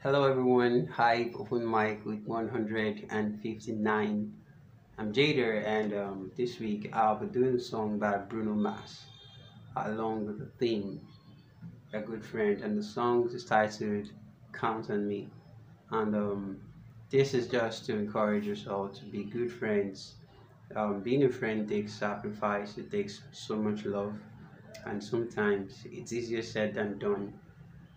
Hello everyone, Hive Open Mic with 159. I'm Jader and um, this week I'll be doing a song by Bruno Mars along with the theme, a good friend and the song is titled Count on Me and um, this is just to encourage us all to be good friends. Um, being a friend takes sacrifice, it takes so much love and sometimes it's easier said than done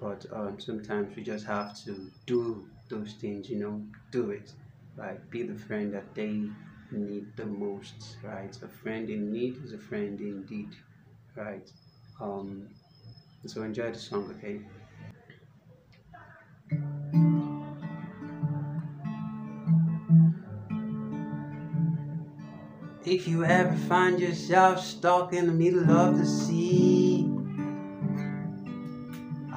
but um, sometimes we just have to do those things you know do it like be the friend that they need the most right? A friend in need is a friend indeed right? Um so enjoy the song okay? If you ever find yourself stuck in the middle of the sea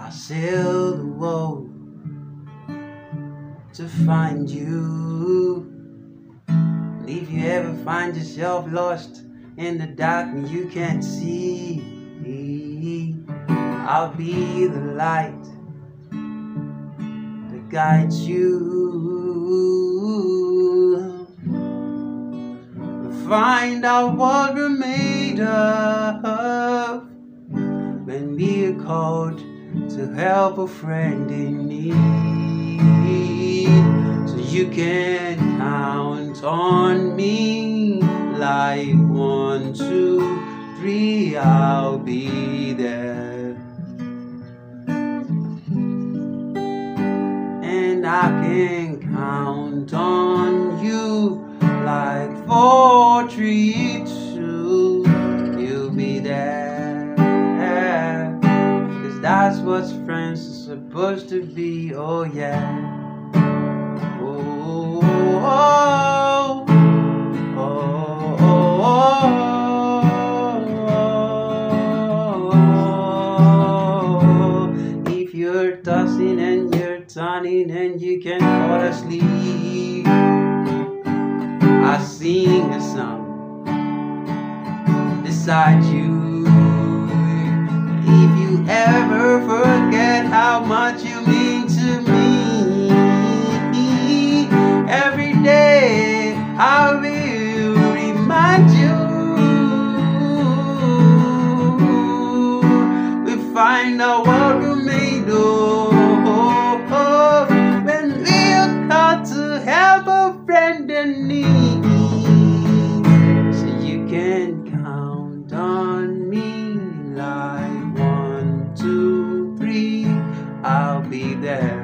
I sail the world to find you. And if you ever find yourself lost in the dark and you can't see, I'll be the light that guides you. Find out what we're made of when we're called to help a friend in need. So you can count on me like one, two, three, I'll be there. And I can count on you like four, three, two, what friends are supposed to be, oh yeah. Oh, oh, oh, oh, oh, If you're tossing and you're turning and you can't fall asleep, I sing a song beside you ever forget how much you mean to me. Every day I will remind you. We find out what we're made of. When we're called to help a friend in need. I'll be there.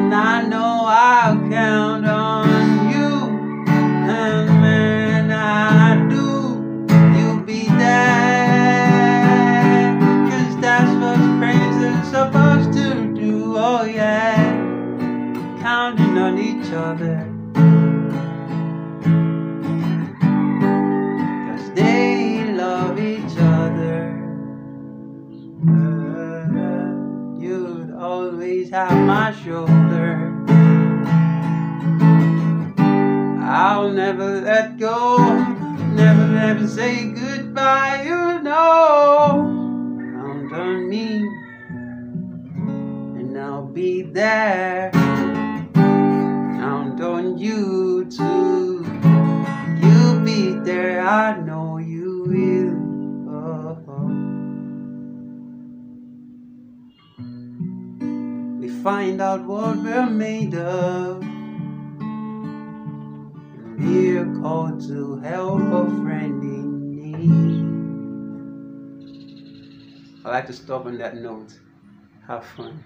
And I know I'll count on you, and when I do, you'll be there. Cause that's what friends are supposed to do, oh yeah, counting on each other. Have my shoulder. I'll never let go, never, never say goodbye. You know, count on me, and I'll be there. Count on you too. You'll be there, I know you will. We find out what we're made of. We're called to help a friend in need. I like to stop on that note. Have fun.